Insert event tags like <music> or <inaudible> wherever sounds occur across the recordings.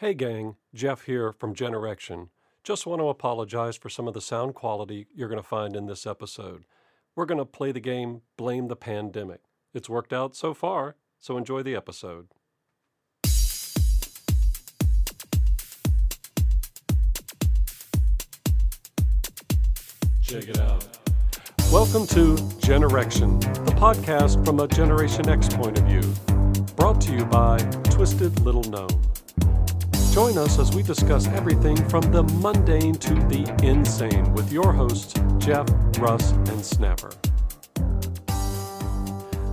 Hey gang, Jeff here from Generection. Just want to apologize for some of the sound quality you're going to find in this episode. We're going to play the game Blame the Pandemic. It's worked out so far, so enjoy the episode. Check it out. Welcome to Generection, the podcast from a Generation X point of view. Brought to you by Twisted Little Gnome. Join us as we discuss everything from the mundane to the insane with your hosts, Jeff, Russ, and Snapper.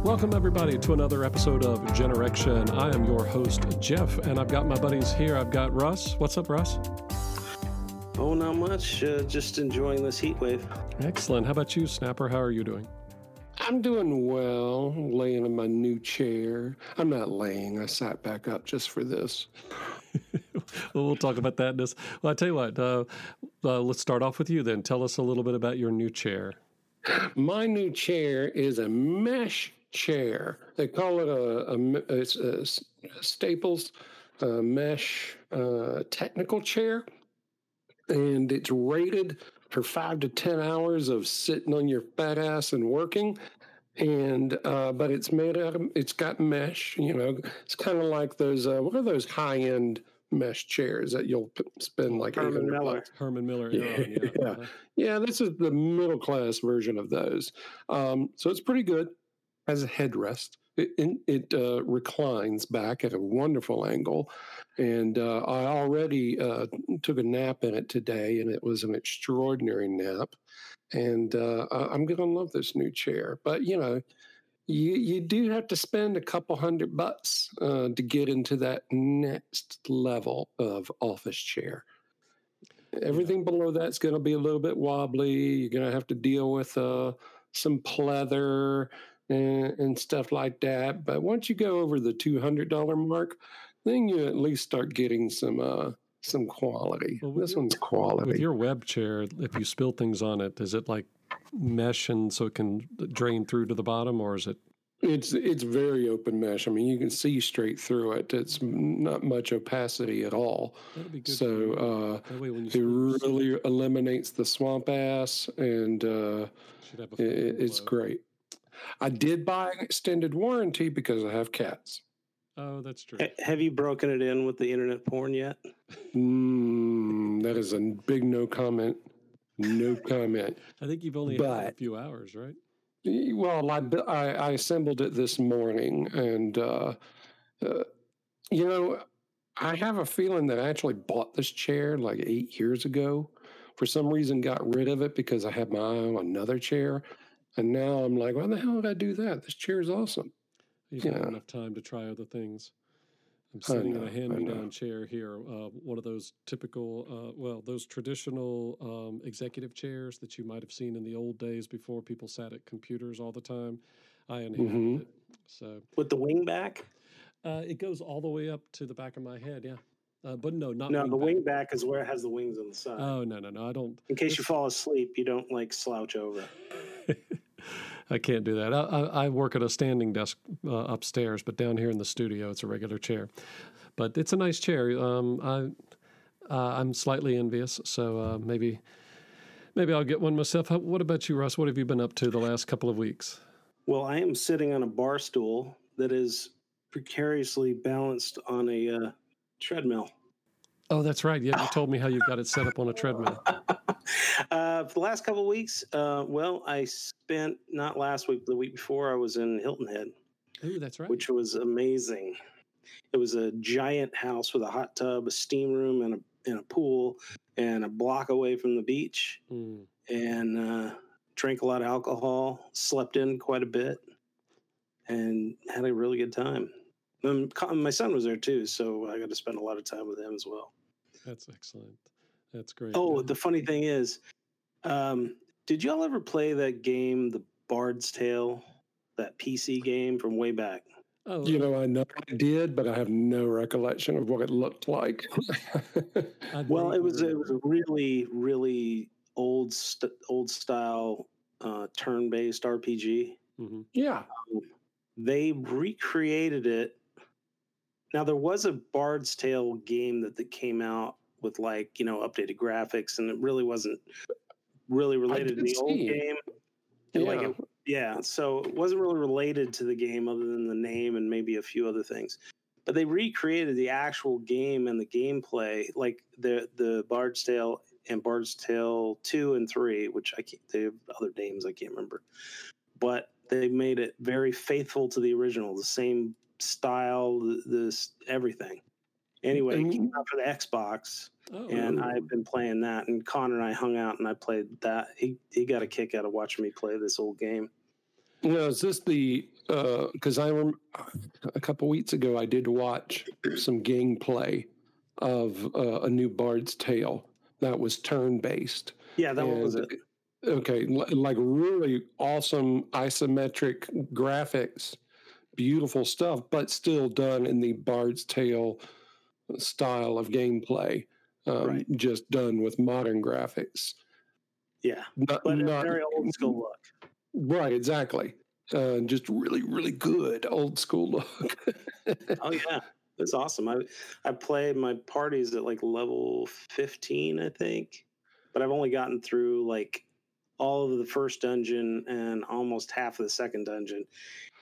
Welcome, everybody, to another episode of Generection. I am your host, Jeff, and I've got my buddies here. I've got Russ. What's up, Russ? Oh, not much. Uh, just enjoying this heat wave. Excellent. How about you, Snapper? How are you doing? I'm doing well, laying in my new chair. I'm not laying, I sat back up just for this. <laughs> well, we'll talk about that in this. Well, I tell you what, uh, uh, let's start off with you then. Tell us a little bit about your new chair. My new chair is a mesh chair. They call it a, a it's a Staples a mesh uh, technical chair and it's rated for five to ten hours of sitting on your fat ass and working and uh, but it's made out of it's got mesh you know it's kind of like those uh, what are those high end mesh chairs that you'll spend like Herman Miller. Bucks. Herman Miller. Yeah, yeah. <laughs> yeah. Uh-huh. yeah, this is the middle class version of those. Um, so it's pretty good as a headrest. It, it, it uh, reclines back at a wonderful angle. And uh, I already uh, took a nap in it today, and it was an extraordinary nap. And uh, I'm going to love this new chair. But, you know, you, you do have to spend a couple hundred bucks uh, to get into that next level of office chair. Everything below that's going to be a little bit wobbly. You're going to have to deal with uh, some pleather and, and stuff like that. But once you go over the two hundred dollar mark, then you at least start getting some uh, some quality. Well, this your- one's quality. With your web chair, if you spill things on it, is it like mesh and so it can drain through to the bottom, or is it? It's it's very open mesh. I mean, you can see straight through it. It's not much opacity at all. Be good. So uh, it really eliminates the swamp ass, and uh, should have a it, it- it's uh, great. I did buy an extended warranty because I have cats. Oh, that's true. Ha- Have you broken it in with the internet porn yet? Mm, that is a big no comment. No <laughs> comment. I think you've only had it a few hours, right? Well, I, I, I assembled it this morning, and uh, uh, you know, I have a feeling that I actually bought this chair like eight years ago. For some reason, got rid of it because I had my eye on another chair, and now I'm like, why the hell did I do that? This chair is awesome. You've had Yeah. enough time to try other things. I'm sitting know, in a hand-me-down chair here, uh, one of those typical, uh, well, those traditional um, executive chairs that you might have seen in the old days before people sat at computers all the time. I inherited Mhm. it, so With the wing back? uh, it goes all the way up to the back of my head. Yeah, uh, but no, not No, wing the back. wing back is where it has the wings on the side. Oh no, no, no! I don't. in case you fall asleep, you don't like slouch over. <laughs> <laughs> I can't do that. I, I, I work at a standing desk uh, upstairs, but down here in the studio, it's a regular chair. But it's a nice chair. Um, I, uh, I'm slightly envious, so uh, maybe, maybe I'll get one myself. How, what about you, Russ? What have you been up to the last couple of weeks? Well, I am sitting on a bar stool that is precariously balanced on a uh, treadmill. Oh, that's right. Yeah, you <laughs> told me how you've got it set up on a treadmill. <laughs> <laughs> uh, for the last couple of weeks, uh, well, I spent not last week, but the week before, I was in Hilton Head, Oh, that's right. which was amazing. It was a giant house with a hot tub, a steam room, and a and a pool, and a block away from the beach. Mm. And uh, drank a lot of alcohol, slept in quite a bit, and had a really good time. Co- my son was there too, so I got to spend a lot of time with him as well. That's excellent. That's great. Oh, Yeah. the funny thing is, um, did y'all ever play that game, The Bard's Tale, that PC game from way back? oh, You know, I know I did, but I have no recollection of what it looked like. <laughs> Well, it was it was a really really old st- old style uh, turn based RPG. Mhm. yeah. They recreated it Now there was a Bard's Tale game that, that came out with like you know updated graphics, and it really wasn't really related to the old game. Yeah. Like it, yeah, so it wasn't really related to the game other than the name and maybe a few other things. But they recreated the actual game and the gameplay, like the the Bard's Tale and Bard's Tale two and three, which I can't. They have other names I can't remember, but they made it very faithful to the original, the same style, this everything. Anyway, out for the Xbox, Oh, and I've been playing that. And Connor and I hung out, and I played that. He he got a kick out of watching me play this old game. Now, is this the uh because I rem- a couple weeks ago I did watch some gameplay of uh, a new Bard's Tale that was turn based. Yeah, that one was it. Okay, like really awesome isometric graphics, beautiful stuff, but still done in the Bard's Tale style of gameplay. Um, Right. Just done with modern graphics. Yeah, Not, but a not- very old school <laughs> look. Right, exactly. Uh, just really, really good old school look. <laughs> Oh yeah, that's awesome. I I played my parties at like level fifteen, I think, but I've only gotten through like all of the first dungeon and almost half of the second dungeon.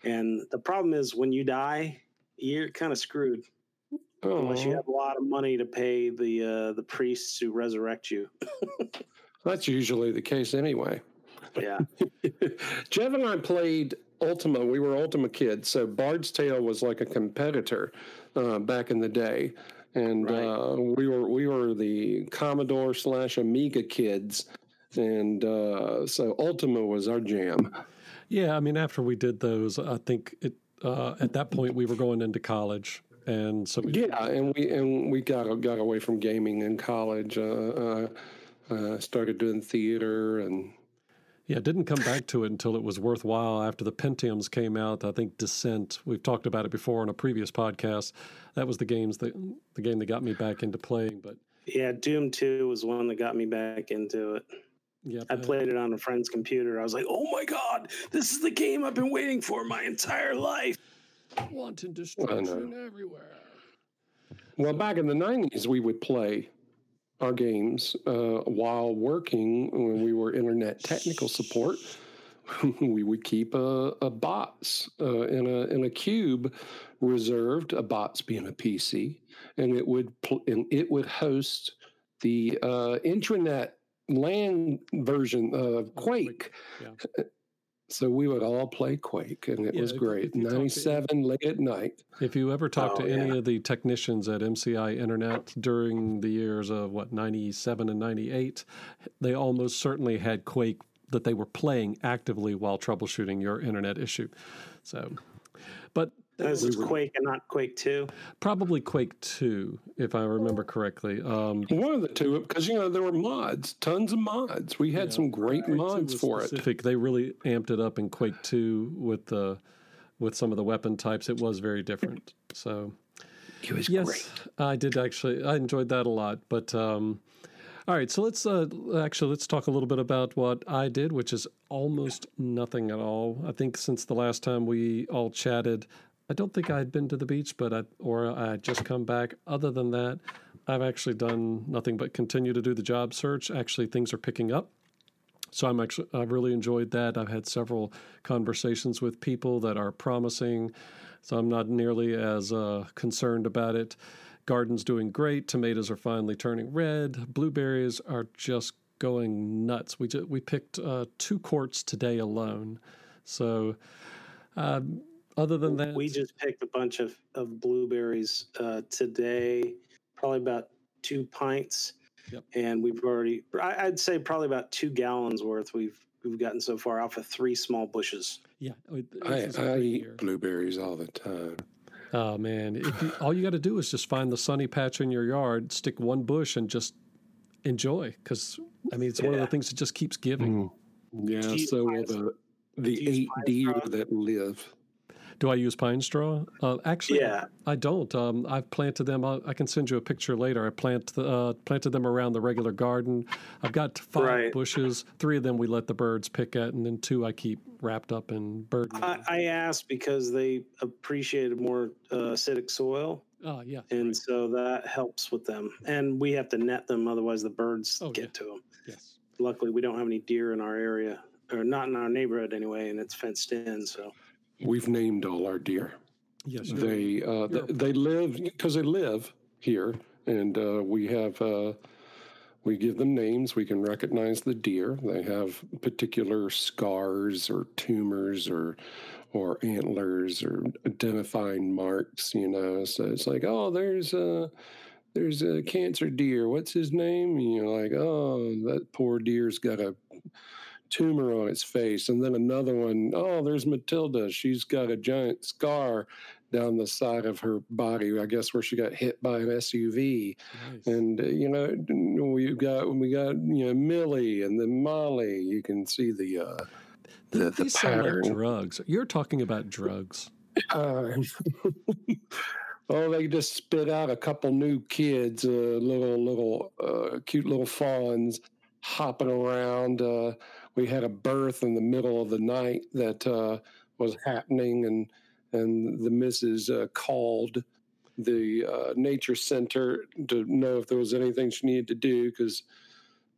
And the problem is when you die, you're kind of screwed unless you Oh, have a lot of money to pay the uh, the priests who resurrect you. <laughs> that's usually the case anyway. Yeah, <laughs> Jeff and I played Ultima. We were Ultima kids, so Bard's Tale was like a competitor uh, back in the day, and Right. uh, we were we were the Commodore slash Amiga kids, and uh, so Ultima was our jam. Yeah, I mean, after we did those, I think it uh, at that point we were going into college, and so we, Yeah, and we and we got got away from gaming in college. Uh, uh, uh, started doing theater and yeah, didn't come back to it until it was worthwhile after the Pentiums came out. I think Descent. We've talked about it before on a previous podcast. That was the games that the game that got me back into playing. But yeah. Doom Two was one that got me back into it. yeah, I played it on a friend's computer. I was like, "Oh my god, this is the game I've been waiting for my entire life." Wanting destruction everywhere. Well, back in the 90s, we would play our games uh, while working when we were internet technical support. <laughs> we would keep a, a box uh, in a in a cube reserved, a box being a PC, and it would pl- and it would host the uh, intranet LAN version of Quake. yeah. So we would all play Quake, and it Yeah, was great. if you talk to- Ninety-seven late at night. If you ever talk Oh, to any yeah. of the technicians at MCI Internet during the years of what 97 and 98, they almost certainly had Quake that they were playing actively while troubleshooting your internet issue. So, but This is Quake and not Quake Two. probably Quake 2, if I remember correctly. Um, One of the two, because you know there were mods, tons of mods. We had Yeah. some great Quake mods was for it. specific. They really amped it up in Quake 2 with the with some of the weapon types. It was very different. So, It was yes, I did actually. I enjoyed that a lot. But um, all right, so let's uh, actually let's talk a little bit about what I did, which is almost nothing at all. I think since the last time we all chatted, I don't think I had been to the beach, but I or I had just come back. Other than that, I've actually done nothing but continue to do the job search. Actually, things are picking up. So I'm actually I've really enjoyed that. I've had several conversations with people that are promising. So I'm not nearly as uh, concerned about it. Garden's doing great. Tomatoes are finally turning red. Blueberries are just going nuts. We just, we picked uh, two quarts today alone. So um, other than that, We just picked a bunch of, of blueberries uh, today, probably about two pints, Yep. and we've already. I, I'd say probably about two gallons worth. We've we've gotten so far off of three small bushes. yeah, it- I, this is a I great eat blueberries all the time. Oh man, if you, all you got to do is just find the sunny patch in your yard, stick one bush, and just enjoy. Because I mean, it's one of the things that just keeps giving. Mm. Yeah, so will the the eight deer that live. Do I use pine straw? Uh, actually, Yeah. I don't. Um, I've planted them. i I can send you a picture later. I plant the, uh, planted them around the regular garden. I've got five Right. bushes. Three of them we let the birds pick at, and then two I keep wrapped up in bird. I, I asked because they appreciated more uh, acidic soil, Oh yeah. and right. so that helps with them. And we have to net them, otherwise the birds Oh, get yeah. to them. yes. Luckily, we don't have any deer in our area, or not in our neighborhood anyway, and it's fenced in. So We've named all our deer. Yes. you're- They uh, you're- th- they live because they live here, and uh, we have uh, we give them names. We can recognize the deer. They have particular scars or tumors or or antlers or identifying marks. You know, so it's like, oh, there's a there's a cancer deer. What's his name? And you're like, oh, that poor deer's got a tumor on its face. And then another one, oh, there's Matilda. She's got a giant scar down the side of her body, I guess where she got hit by an SUV. nice. And uh, you know, we got we got you know Millie and then Molly. You can see the uh, the, the These sound like drugs. You're talking about drugs. Uh, <laughs> oh, they just spit out a couple new kids, uh, little little uh, cute little fawns hopping around. Uh, we had a birth in the middle of the night that uh, was happening, and and the missus uh, called the uh, nature center to know if there was anything she needed to do because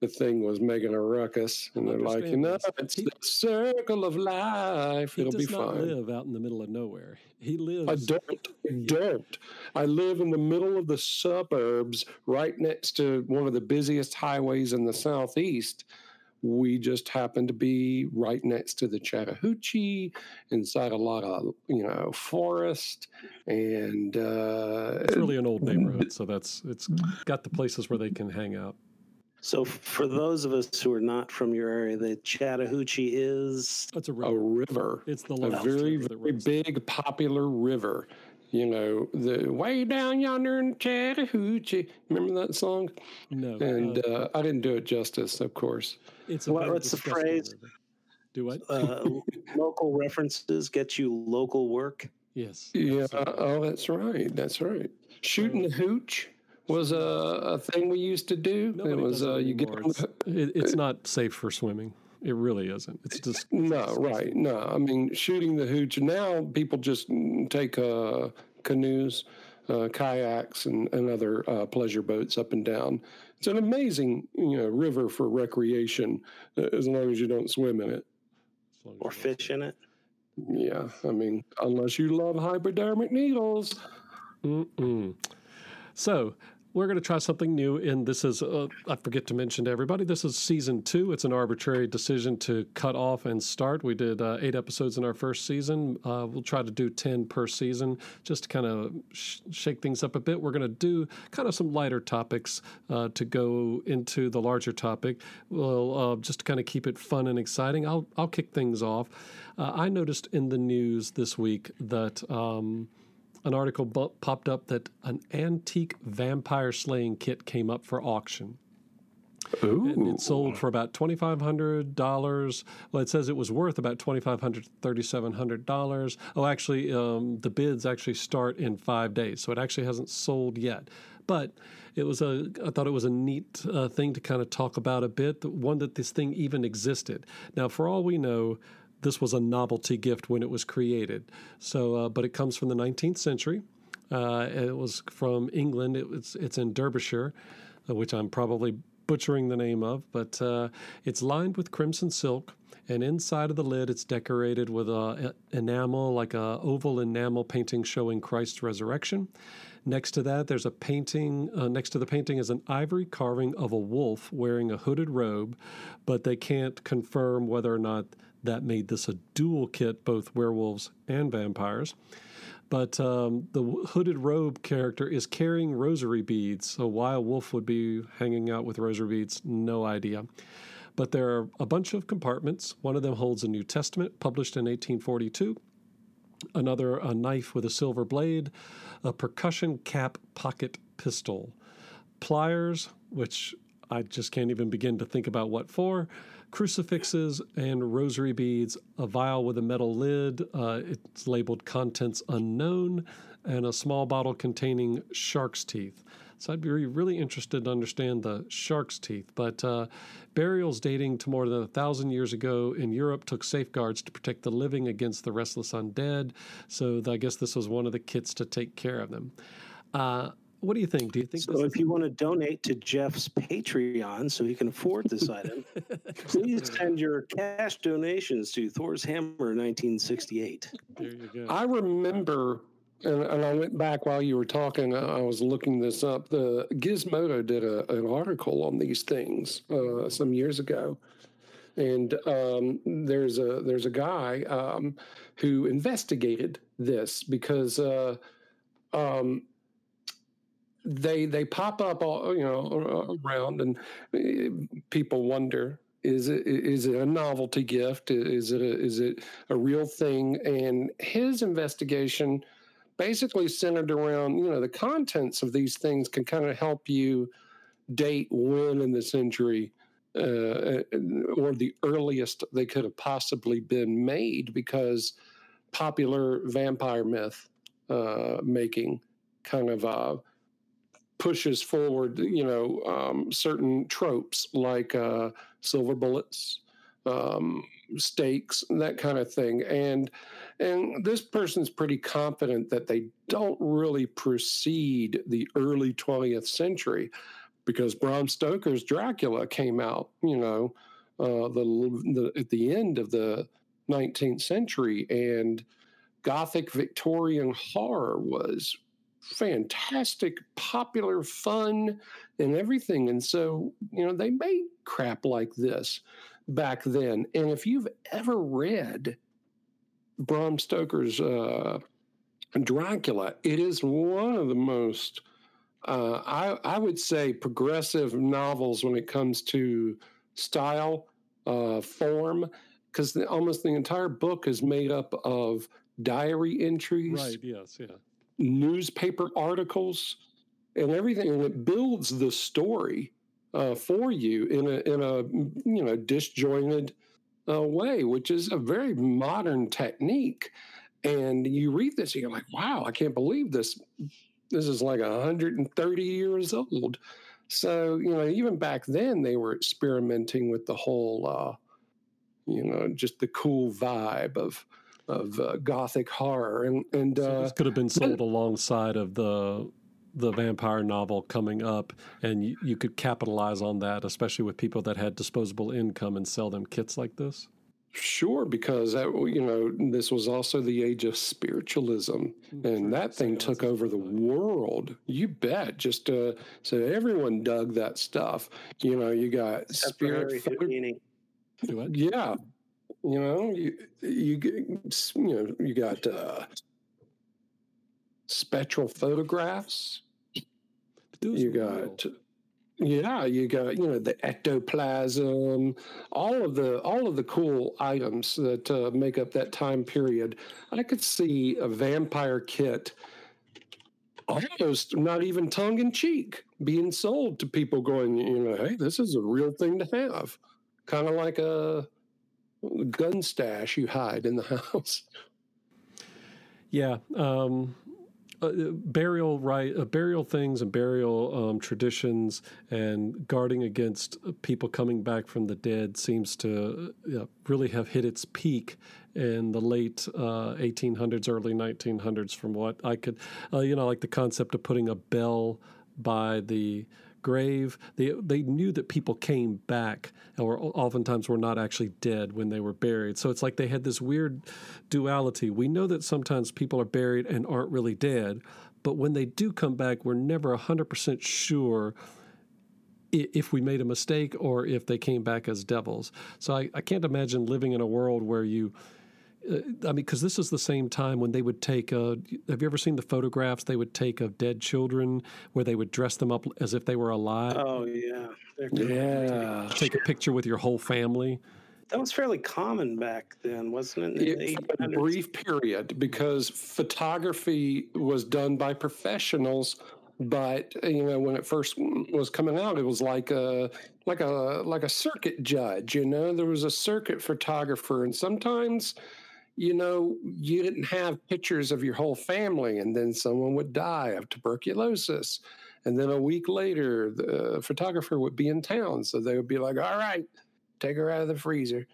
the thing was making a ruckus, and they're like, you know, it's this. the circle of life. He It'll does be not fine. live out in the middle of nowhere. He lives. I don't. I don't. I live in the middle of the suburbs, right next to one of the busiest highways in the southeast. We just happen to be right next to the Chattahoochee, inside a lot of you know forest, and uh, It's really an old neighborhood, so that's it's got the places where they can hang out. So, for those of us who are not from your area, the Chattahoochee is It's a a river. river. It's the a very, river very big, popular river. You know, the way down yonder in Chattahoochee. Remember that song? No, And uh, uh, I didn't do it justice, of course. it's a what- what's the phrase? river. Do what? uh, <laughs> local references get you local work. yes. Yeah. absolutely. Oh, that's right. That's right. Shooting the hooch was a, a thing we used to do. Nobody it was uh, you get It's, it's not safe for swimming. It really isn't. It's just <laughs> no right no. I mean shooting the hooch. Now people just take uh, canoes, uh, kayaks, and, and other uh, pleasure boats up and down. It's an amazing you know river for recreation uh, as long as you don't swim in it. as long as or fish in it. Yeah, I mean unless you love hypodermic needles. Mm-mm. So we're going to try something new, and this is uh, I forget to mention to everybody this is season two. It's an arbitrary decision to cut off and start. We did uh, eight episodes in our first season. Uh, we'll try to do ten per season, just to kind of sh- shake things up a bit. We're going to do kind of some lighter topics uh, to go into the larger topic. Well, uh, just to kind of keep it fun and exciting. I'll I'll kick things off. Uh, I noticed in the news this week that. Um, an article bu- popped up that an antique vampire slaying kit came up for auction. And Ooh, it sold for about twenty five hundred dollars. Well, it says it was worth about twenty five hundred, thirty seven hundred dollars. Oh, actually, um, the bids actually start in five days, so it actually hasn't sold yet. But it was a. I thought it was a neat uh, thing to kind of talk about a bit. the One that this thing even existed. Now, for all we know, this was a novelty gift when it was created. So, uh, but it comes from the 19th century. Uh, it was from England. It was, it's in Derbyshire, uh, which I'm probably butchering the name of, but uh, it's lined with crimson silk. And inside of the lid, it's decorated with a, a enamel, like a oval enamel painting showing Christ's resurrection. Next to that, there's a painting. Uh, next to the painting is an ivory carving of a wolf wearing a hooded robe, but they can't confirm whether or not that made this a dual kit, both werewolves and vampires. But um, the hooded robe character is carrying rosary beads. So why a wolf would be hanging out with rosary beads, no idea. But there are a bunch of compartments. One of them holds a New Testament published in 1842 another a knife with a silver blade, a percussion cap pocket pistol, pliers, which I just can't even begin to think about what for, crucifixes and rosary beads, a vial with a metal lid, uh, it's labeled contents unknown, and a small bottle containing shark's teeth. So I'd be really interested to understand the shark's teeth. But uh, burials dating to more than a thousand years ago in Europe took safeguards to protect the living against the restless undead. So I guess this was one of the kits to take care of them. Uh, what do you think? Do you think? So, if you want to donate to Jeff's Patreon so he can afford this item, <laughs> please send your cash donations to Thor's Hammer 1968. There you go. I remember, and, and I went back while you were talking. I was looking this up. The Gizmodo did a, an article on these things uh, some years ago, and um, there's a there's a guy um, who investigated this because. Uh, um, they they pop up all you know around and eh, people wonder is it is it a novelty gift is it a, is it a real thing and his investigation basically centered around you know the contents of these things can kind of help you date when in the century uh, or the earliest they could have possibly been made because popular vampire myth uh, making kind of uh, pushes forward, you know, um, certain tropes like uh, silver bullets, um, stakes, that kind of thing. And and this person's pretty confident that they don't really precede the early 20th century because Bram Stoker's Dracula came out, you know, uh, the, the at the end of the 19th century, and Gothic Victorian horror was fantastic, popular, fun, and everything. And so, you know, they made crap like this back then. And if you've ever read Bram Stoker's uh, Dracula, it is one of the most, uh, I, I would say, progressive novels when it comes to style, uh, form, because almost the entire book is made up of diary entries. Right. Yes. Yeah newspaper articles and everything, and it builds the story uh, for you in a in a you know disjointed way, which is a very modern technique. And you read this, and you're like, "Wow, I can't believe this! This is like 130 years old." So you know, even back then, they were experimenting with the whole, uh, you know, just the cool vibe of of uh, gothic horror, and and so uh, this could have been sold alongside of the the vampire novel coming up, and you, you could capitalize on that, especially with people that had disposable income and sell them kits like this. Sure, because that, you know this was also the age of spiritualism, mm, and that thing took over the world. You bet. Just uh, so everyone dug that stuff. You know, you got Except spirit. Do? Yeah, you know, you you you know you got uh, spectral photographs. You got yeah, you got you know the ectoplasm, all of the all of the cool items that uh, make up that time period. I could see a vampire kit almost not even tongue in cheek being sold to people going, you know, hey, this is a real thing to have. Kind of like a gun stash you hide in the <laughs> house. Yeah. Um, uh, burial right uh, burial things and burial um, traditions and guarding against people coming back from the dead seems to uh, really have hit its peak in the late 1800s uh, early 1900s from what i could uh, you know like the concept of putting a bell by the grave. They they knew that people came back, or oftentimes were not actually dead when they were buried. So it's like they had this weird duality. We know that sometimes people are buried and aren't really dead, but when they do come back, we're never hundred percent sure if we made a mistake or if they came back as devils. So I, I can't imagine living in a world where you I mean, because this is the same time when they would take. Uh, have you ever seen the photographs they would take of dead children, where they would dress them up as if they were alive? Oh yeah, yeah. Take a picture with your whole family. That was fairly common back then, wasn't it? it a brief period, because photography was done by professionals but you know when it first was coming out it was like a like a like a circuit judge you know there was a circuit photographer and sometimes you know, you didn't have pictures of your whole family, and then someone would die of tuberculosis. And then a week later, the uh, photographer would be in town. So they would be like, all right, take her out of the freezer.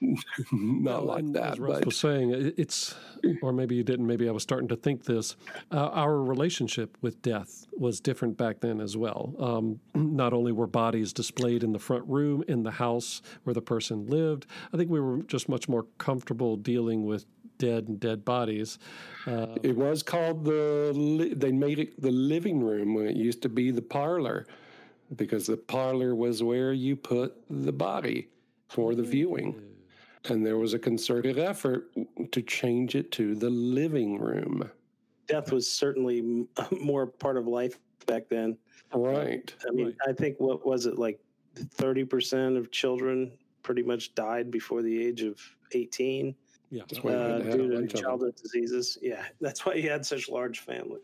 <laughs> not like that. As Russ But was saying, it's, or maybe you didn't. Maybe I was starting to think this. Uh, our relationship with death was different back then as well. Um, <clears throat> not only were bodies displayed in the front room in the house where the person lived, I think we were just much more comfortable dealing with dead and dead bodies. Uh, it was called the. Li- they made it the living room when it used to be the parlor, because the parlor was where you put the body for the viewing. And there was a concerted effort to change it to the living room. Death was certainly <laughs> more part of life back then. Right. I mean, Right. I think what was it like 30% of children pretty much died before the age of 18 yeah. That's why you had uh, to a due to childhood diseases. Yeah, <laughs> that's why you had such large families.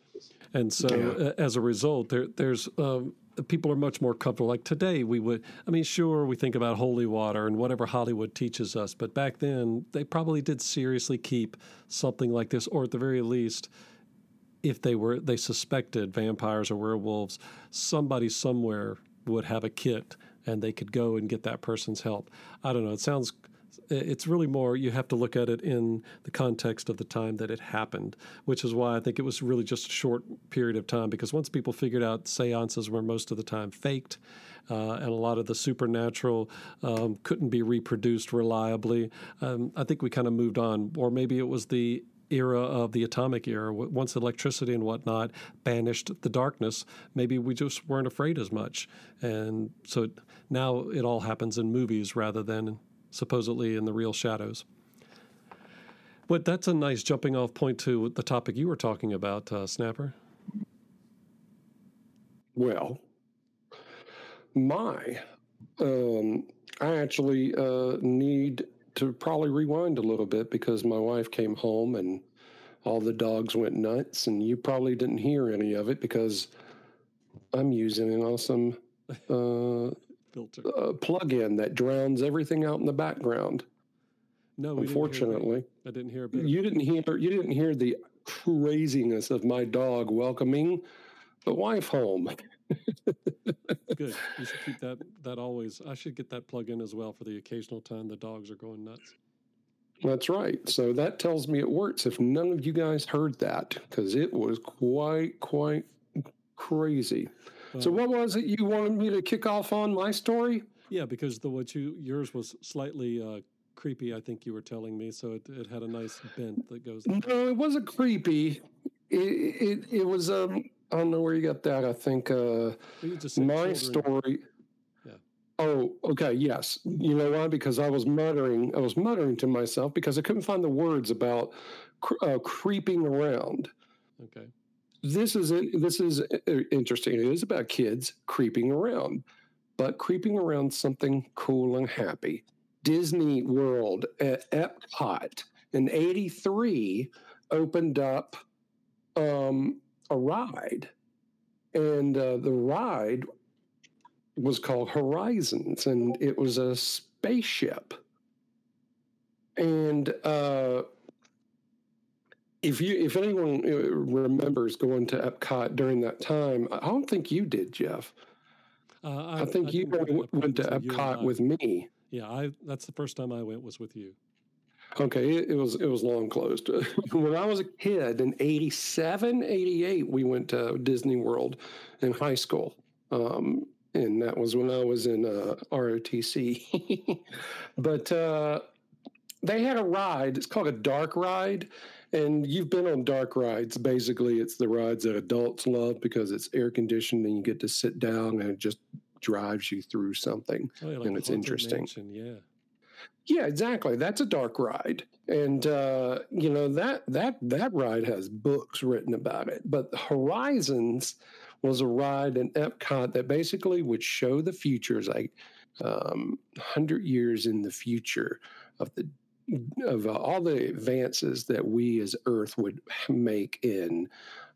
And so, Yeah. uh, as a result, there, there's um, people are much more comfortable. Like today, we would. I mean, sure, we think about holy water and whatever Hollywood teaches us, but back then, they probably did seriously keep something like this, or at the very least, if they were they suspected vampires or werewolves, somebody somewhere would have a kit and they could go and get that person's help. I don't know. It sounds. It's really more. You have to look at it in the context of the time that it happened, which is why I think it was really just a short period of time. Because once people figured out seances were most of the time faked, uh, and a lot of the supernatural um, couldn't be reproduced reliably, um, I think we kind of moved on. Or maybe it was the era of the atomic era, once electricity and whatnot banished the darkness, maybe we just weren't afraid as much. And so now it all happens in movies rather than supposedly in the real shadows. But that's a nice jumping off point to the topic you were talking about, uh, Snapper. Well, my, um, I actually uh, need to probably rewind a little bit because my wife came home and all the dogs went nuts, and you probably didn't hear any of it because I'm using an awesome uh, Filter. uh, plug-in that drowns everything out in the background. No, we didn't. Unfortunately, I didn't hear a bit. you didn't hear you didn't hear the craziness of my dog welcoming the wife home. <laughs> Good. You should keep that. That always. I should get that plug in as well for the occasional time the dogs are going nuts. That's right. So that tells me it works. If none of you guys heard that, because it was quite, quite crazy. So, what was it you wanted me to kick off on my story? Yeah, because the what you yours was slightly uh, creepy. I think you were telling me, so it, it had a nice bent that goes. No, it wasn't creepy. It, it, it was, um, I don't know where you got that. I think uh, my children. story. Yeah. Oh, okay. Yes. You know why? Because I was muttering. I was muttering to myself because I couldn't find the words about cr- uh, creeping around. Okay. This is. This is uh, interesting. It is about kids creeping around, but creeping around something cool and happy. Disney World at Epcot in '83 opened up um, a ride, and uh, the ride was called Horizons, and it was a spaceship. And uh, if you, if anyone uh, remembers going to Epcot during that time, I don't think you did, Jeff. Uh, I, think you didn't went, went to Epcot I- with me. Yeah, I. That's the first time I went was with you. Okay, it, it was it was long closed. <laughs> when I was a kid in 87, 88, we went to Disney World in high school. Um, and that was when I was in uh, ROTC. <laughs> but uh, they had a ride. It's called a dark ride. And you've been on dark rides. Basically, it's the rides that adults love because it's air conditioned and you get to sit down and it just drives you through something. Oh, yeah, like And it's interesting. Mansion, yeah. Yeah, exactly. That's a dark ride, and uh, you know that that that ride has books written about it. But Horizons was a ride in Epcot that basically would show the futures, like um, hundred years in the future of the of uh, all the advances that we as Earth would make in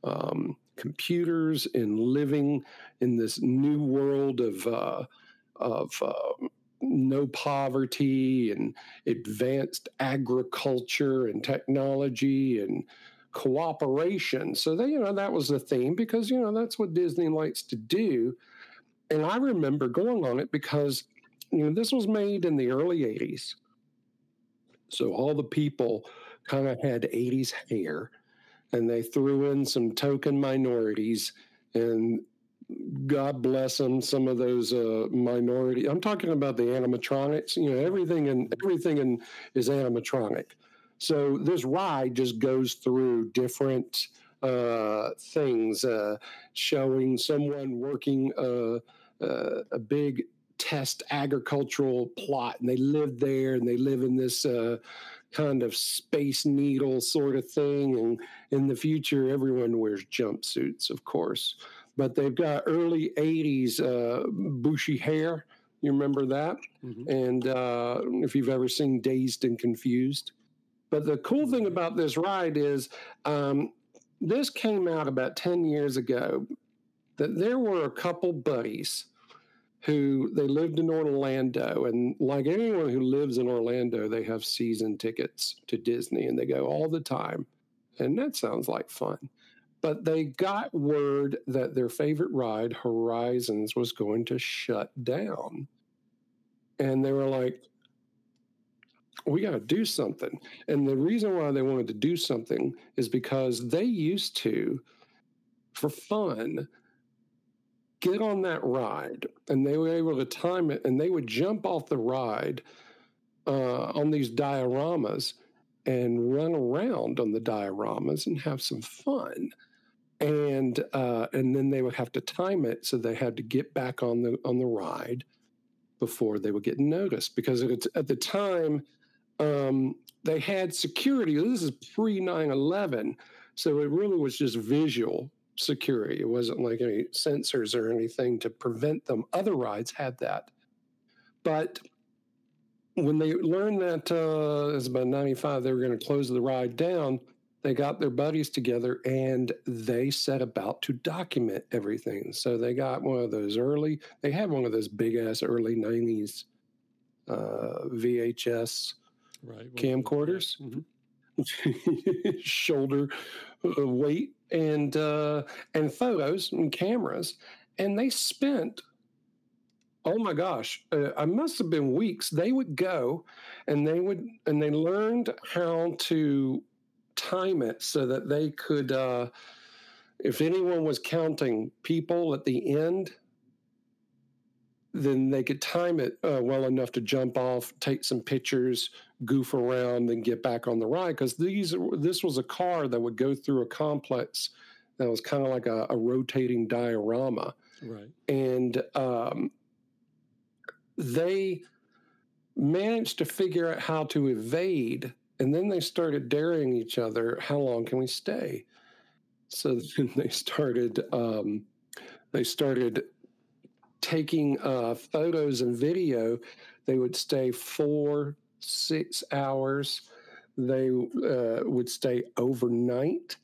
um, computers and living in this new world of uh, of uh, no poverty and advanced agriculture and technology and cooperation. So they, you know, that was the theme because you know that's what Disney likes to do. And I remember going on it because you know this was made in the early '80s, So all the people kind of had 80s hair and they threw in some token minorities and God bless them. Some of those uh, minority. I'm talking about the animatronics. You know, everything and everything in, is animatronic. So this ride just goes through different uh, things, uh, showing someone working uh, uh, a big test agricultural plot, and they live there, and they live in this uh, kind of space needle sort of thing. And in the future, everyone wears jumpsuits, of course. But they've got early 80s uh, bushy hair. You remember that? Mm-hmm. And uh, if you've ever seen Dazed and Confused. But the cool thing about this ride is um, this came out about 10 years ago that there were a couple buddies who they lived in Orlando. And like anyone who lives in Orlando, they have season tickets to Disney and they go all the time. And that sounds like fun. But they got word that their favorite ride, Horizons, was going to shut down. And they were like, we got to do something. And the reason why they wanted to do something is because they used to, for fun, get on that ride and they were able to time it and they would jump off the ride uh, on these dioramas and run around on the dioramas and have some fun. And uh, and then they would have to time it so they had to get back on the on the ride before they would get noticed because at, at the time um, they had security. This is pre 9-11 so it really was just visual security. It wasn't like any sensors or anything to prevent them. Other rides had that. But when they learned that uh, it was about 95, they were going to close the ride down, they got their buddies together and they set about to document everything. So they got one of those early, they had one of those big ass early 90s uh, VHS right, camcorders. Mm-hmm. <laughs> shoulder uh, weight and uh, and photos and cameras, and they spent oh my gosh uh, i must have been weeks. They would go and they would and they learned how to time it so that they could uh, if anyone was counting people at the end then they could time it uh, well enough to jump off take some pictures goof around and get back on the ride. Because these this was a car that would go through a complex that was kind of like a, a, rotating diorama. Right. And um, they managed to figure out how to evade and then they started daring each other how long can we stay? So then they started um, they started taking uh, photos and video they would stay four six hours. They uh, would stay overnight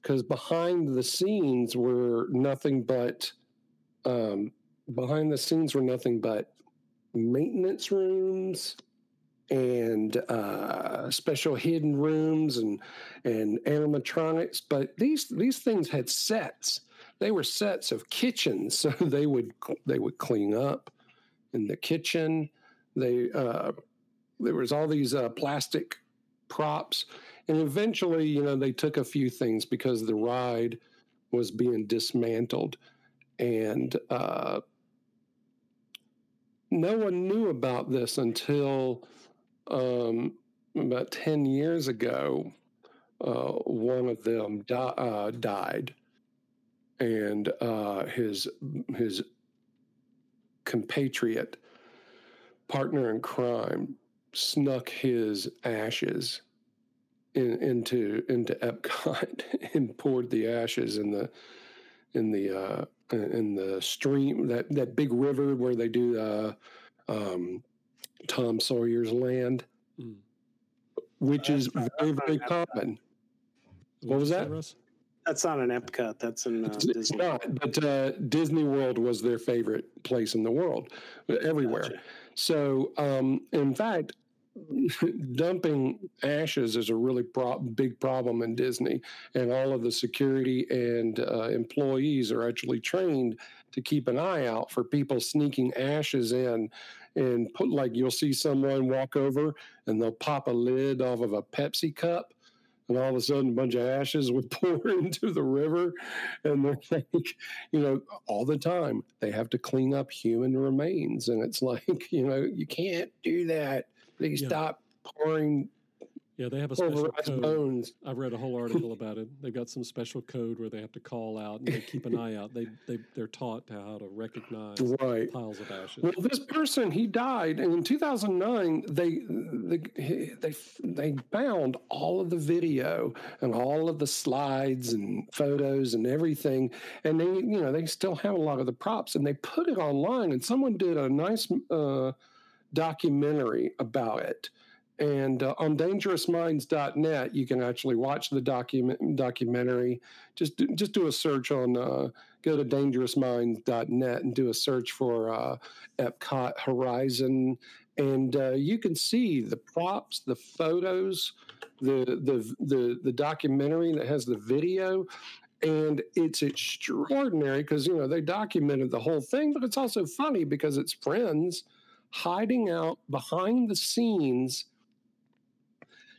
because behind the scenes were nothing but um, behind the scenes were nothing but maintenance rooms and uh, special hidden rooms and and animatronics. But these these things had sets. They were sets of kitchens, <laughs> so they would they would clean up in the kitchen. They uh, there was all these uh, plastic props, and eventually, you know, they took a few things because the ride was being dismantled, and uh, no one knew about this until um, about ten years ago. Uh, one of them di- uh, died, and uh, his his compatriot partner in crime snuck his ashes in, into into Epcot <laughs> and poured the ashes in the in the uh, in the stream that that big river where they do uh, um, Tom Sawyer's Island, mm. which is very very common. What was that? That's not an Epcot. That's in uh, Disney. It's not, but uh, Disney World was their favorite place in the world, everywhere. Gotcha. So, um, in fact, <laughs> dumping ashes is a really pro- big problem in Disney, and all of the security and uh, employees are actually trained to keep an eye out for people sneaking ashes in and put like you'll see someone walk over and they'll pop a lid off of a Pepsi cup and all of a sudden a bunch of ashes would <laughs> pour into the river. And they're <laughs> like you know all the time they have to clean up human remains. And it's like <laughs> you know you can't do that. Please Yeah. stop pouring Yeah, they have a special code. bones I've read a whole article about it. They've got some special code where they have to call out and they keep an eye out. They they they're taught how to recognize right piles of ashes. Well, this person he died, and in 2009 they they they they found all of the video and all of the slides and photos and everything, and they you know they still have a lot of the props, and they put it online, and someone did a nice uh, documentary about it. And uh, on dangerousminds.net, you can actually watch the document documentary. Just do, just do a search on uh, go to dangerousminds.net and do a search for uh, Epcot Horizon, and uh, you can see the props, the photos, the the the the documentary that has the video, and it's extraordinary because you know they documented the whole thing, but it's also funny because it's friends hiding out behind the scenes.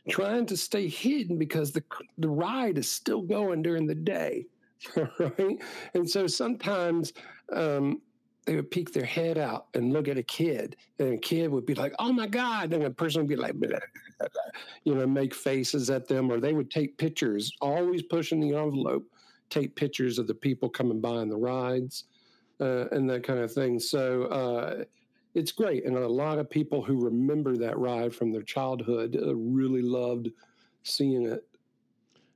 Trying to stay hidden because the the ride is still going during the day, <laughs> right? And so sometimes um, they would peek their head out and look at a kid, and a kid would be like, "Oh my god!" and a person would be like, "Blah, blah, blah, blah," you know, make faces at them, or they would take pictures, always pushing the envelope, take pictures of the people coming by on the rides, uh, and that kind of thing. So. Uh, it's great, and a lot of people who remember that ride from their childhood uh, really loved seeing it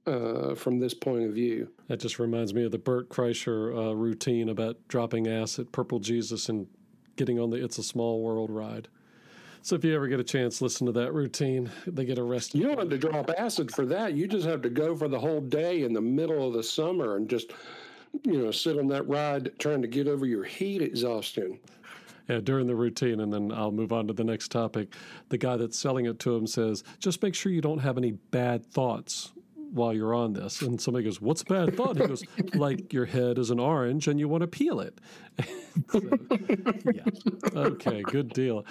uh, from this point of view. That just reminds me of the Bert Kreischer uh, routine about dropping acid, Purple Jesus, and getting on the It's a Small World ride. So if you ever get a chance, listen to that routine. They get arrested. You don't have to drop acid for that. You just have to go for the whole day in the middle of the summer and just, you know, sit on that ride trying to get over your heat exhaustion. Yeah, during the routine, and then I'll move on to the next topic. The guy that's selling it to him says, "Just make sure you don't have any bad thoughts while you're on this." And somebody goes, "What's a bad thought?" He goes, <laughs> "Like your head is an orange and you want to peel it." <laughs> So, yeah. Okay. Good deal.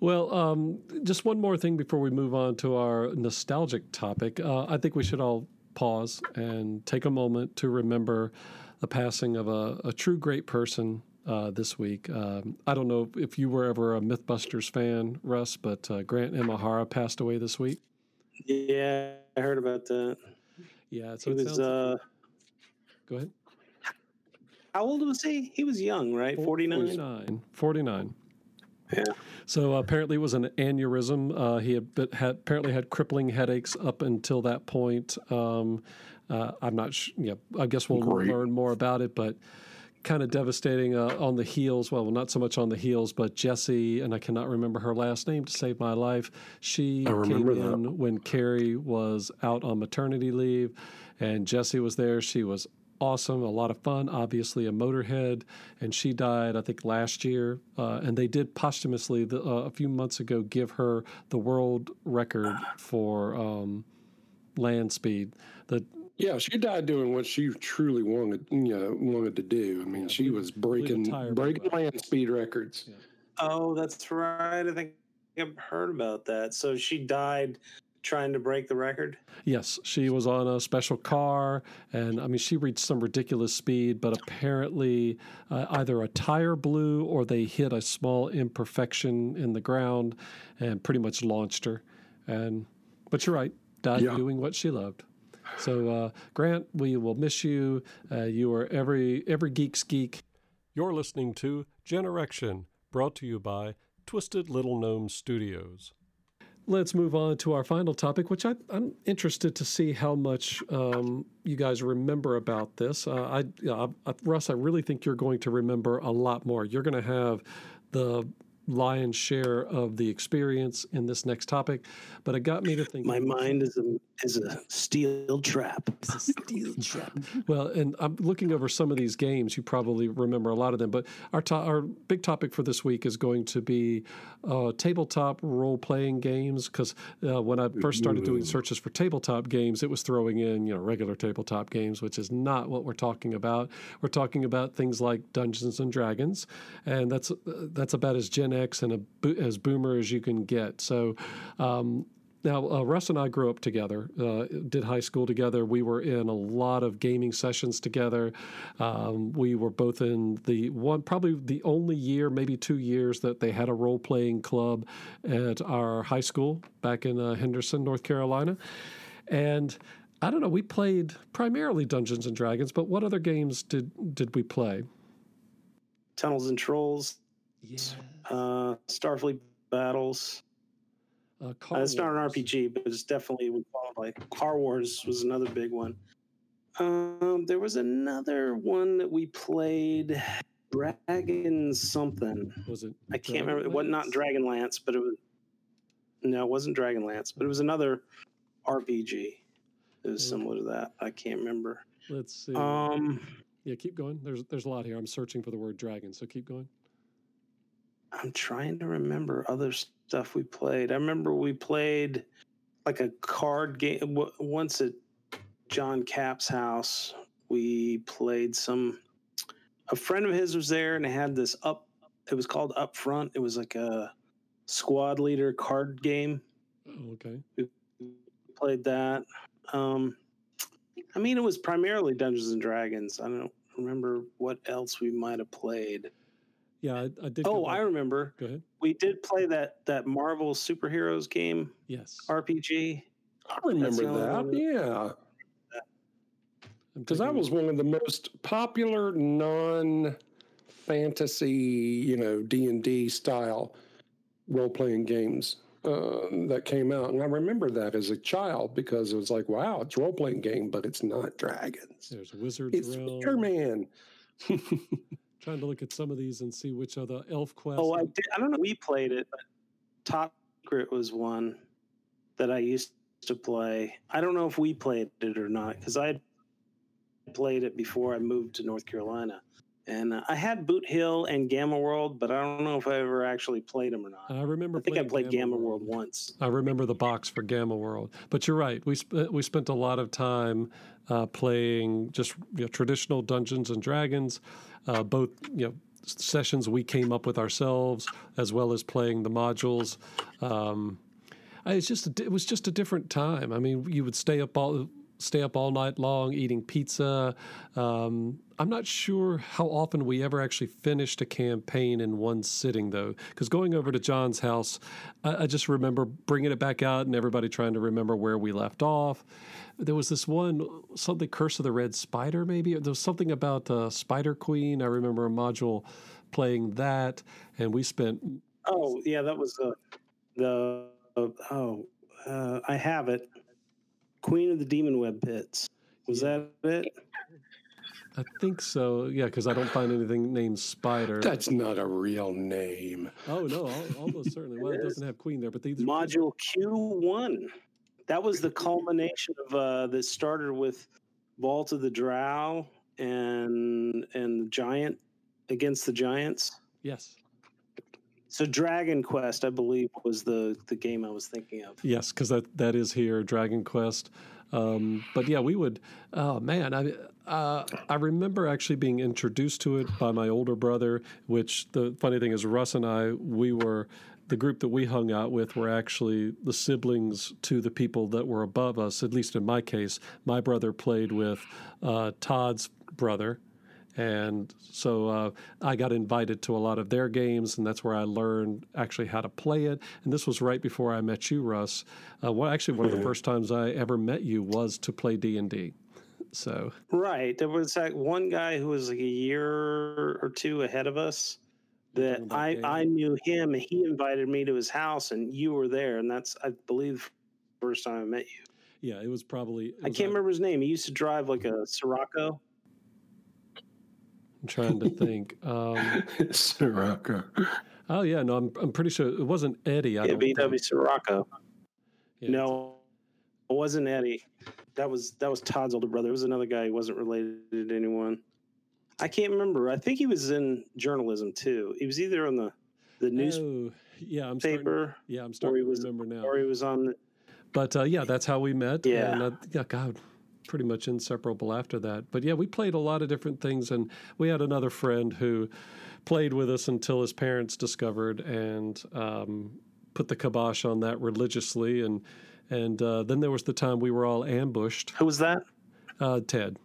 Well, um, just one more thing before we move on to our nostalgic topic. Uh, I think we should all pause and take a moment to remember the passing of a, a true great person uh, this week. Um, I don't know if you were ever a Mythbusters fan, Russ, but uh, Grant Imahara passed away this week. Yeah, I heard about that. Yeah, so He it was uh go ahead. how old was he? He was young, right? 49. 49. 49. Yeah. So uh, apparently it was an aneurysm. Uh, he had, been, had apparently had crippling headaches up until that point. Um, uh, I'm not. Sh- yeah, I guess we'll Great. learn more about it, but kind of devastating uh, on the heels. Well, not so much on the heels, but Jesse, and I cannot remember her last name to save my life. She came that. in when Carrie was out on maternity leave, and Jesse was there. She was awesome, a lot of fun. Obviously, a motorhead, and she died, I think, last year. Uh, and they did posthumously the, uh, a few months ago give her the world record for um, land speed. The Yeah, she died doing what she truly wanted, you know, wanted to do. I mean, she was breaking breaking blew land speed records. Oh, that's right. I think I've heard about that. So she died trying to break the record. Yes, she was on a special car, and I mean, she reached some ridiculous speed, but apparently, uh, either a tire blew or they hit a small imperfection in the ground and pretty much launched her. And but you're right, died Yeah. doing what she loved. So, uh, Grant, we will miss you. Uh, you are every every geek's geek. You're listening to Generection, brought to you by Twisted Little Gnome Studios. Let's move on to our final topic, which I, I'm interested to see how much um, you guys remember about this. Uh, I, I, Russ, I really think you're going to remember a lot more. You're going to have the lion's share of the experience in this next topic, but it got me to think. My mind is a is a steel trap. steel <laughs> trap. Well, and I'm looking over some of these games. You probably remember a lot of them, but our to- our big topic for this week is going to be uh, tabletop role playing games. Because uh, when I first started doing searches for tabletop games, it was throwing in you know regular tabletop games, which is not what we're talking about. We're talking about things like Dungeons and Dragons, and that's uh, that's about as Gen Gen X and a, as boomer as you can get. So. Um, now, uh, Russ and I grew up together, uh, did high school together. We were in a lot of gaming sessions together. Um, we were both in the one, probably the only year, maybe two years, that they had a role playing club at our high school back in uh, Henderson, North Carolina. And I don't know, we played primarily Dungeons and Dragons, but what other games did, did we play? Tunnels and Trolls, Yeah. uh, Starfleet Battles. Uh, Uh, it's not an RPG, but it's definitely would qualify. Car Wars was another big one. Um, there was another one that we played, Dragon something. Was it? I can't remember. It was not Dragonlance, but it was. No, it wasn't Dragonlance, but it was another RPG. It was Yeah. similar to that. I can't remember. Let's see. Um, yeah, keep going. There's there's a lot here. I'm searching for the word dragon, so keep going. I'm trying to remember other stuff we played. I remember we played like a card game once at John Cap's house. We played some. A friend of his was there, and it had this up. It was called Up Front. It was like a squad leader card game. Oh, okay. Played that. Um, I mean, it was primarily Dungeons and Dragons. I don't remember what else we might have played. Yeah, I, I did. Oh, I remember. Go ahead. We did play that that Marvel superheroes game Yes. RPG. I remember the only that. Yeah. Because that taking- was one of the most popular non fantasy, you know, D and D style role playing games uh, that came out, and I remember that as a child because it was like, wow, it's a role playing game, but it's not dragons. There's Wizard's It's Realm. Spider-Man. <laughs> Trying to look at some of these and see which the Elf Quest. Oh, I did, I don't know. We played it, but Top Secret was one that I used to play. I don't know if we played it or not because I played it before I moved to North Carolina, and uh, I had Boot Hill and Gamma World, but I don't know if I ever actually played them or not. I remember. I think I played Gamma World once. I remember the box for Gamma World. But you're right. We sp- we spent a lot of time uh, playing just you know, traditional Dungeons and Dragons, uh, both you know sessions we came up with ourselves, as well as playing the modules. Um, it's just a, it was just a different time. I mean, you would stay up all stay up all night long eating pizza. Um, I'm not sure how often we ever actually finished a campaign in one sitting, though, because going over to John's house, I, I just remember bringing it back out and everybody trying to remember where we left off. There was this one, something Curse of the Red Spider, maybe. There was something about uh, Spider Queen. I remember a module playing that, and we spent Oh yeah, that was the the uh, oh uh, I have it. Queen of the Demon Web Pits. Was that it? I think so. Yeah, because I don't find anything named Spider. That's not a real name. oh no, almost certainly. Well, it It is. doesn't have Queen there, but these Module Q one. That was the culmination of uh, that started with Vault of the Drow and and the Giant against the Giants. Yes, So Dragon Quest, I believe, was the the game I was thinking of. yes, because that that is here, Dragon Quest. Um, but yeah, we would. Oh man, I uh, I remember actually being introduced to it by my older brother. Which the funny thing is, Russ and I, we were the group that we hung out with were actually the siblings to the people that were above us. At least in my case, my brother played with uh, Todd's brother. And so uh, I got invited to a lot of their games, and that's where I learned actually how to play it. And this was right before I met you, Russ. Uh, well, actually, one of the first times I ever met you was to play D and D. So Right. There was that one guy who was like a year or two ahead of us that I, Dave? I knew him and he invited me to his house and you were there and that's I believe the first time I met you. yeah, it was probably. it I can't a- remember his name. He used to drive like a Scirocco. I'm trying to think. Um, <laughs> Scirocco. oh yeah, no, I'm I'm pretty sure it wasn't Eddie. I Yeah, don't. VW Scirocco. Yeah, No, it wasn't Eddie. That was that was Todd's older brother. It was another guy who wasn't related to anyone. I can't remember. I think he was in journalism too. He was either on the the Oh, yeah, I'm starting. newspaper Yeah, I'm starting he to was- remember now. or he was on the But uh, yeah, that's how we met. Yeah. And uh, yeah, God, pretty much inseparable after that. But yeah, we played a lot of different things. And we had another friend who played with us until his parents discovered and um, put the kibosh on that religiously. And and uh, then there was the time we were all ambushed. Who was that? Uh, Ted.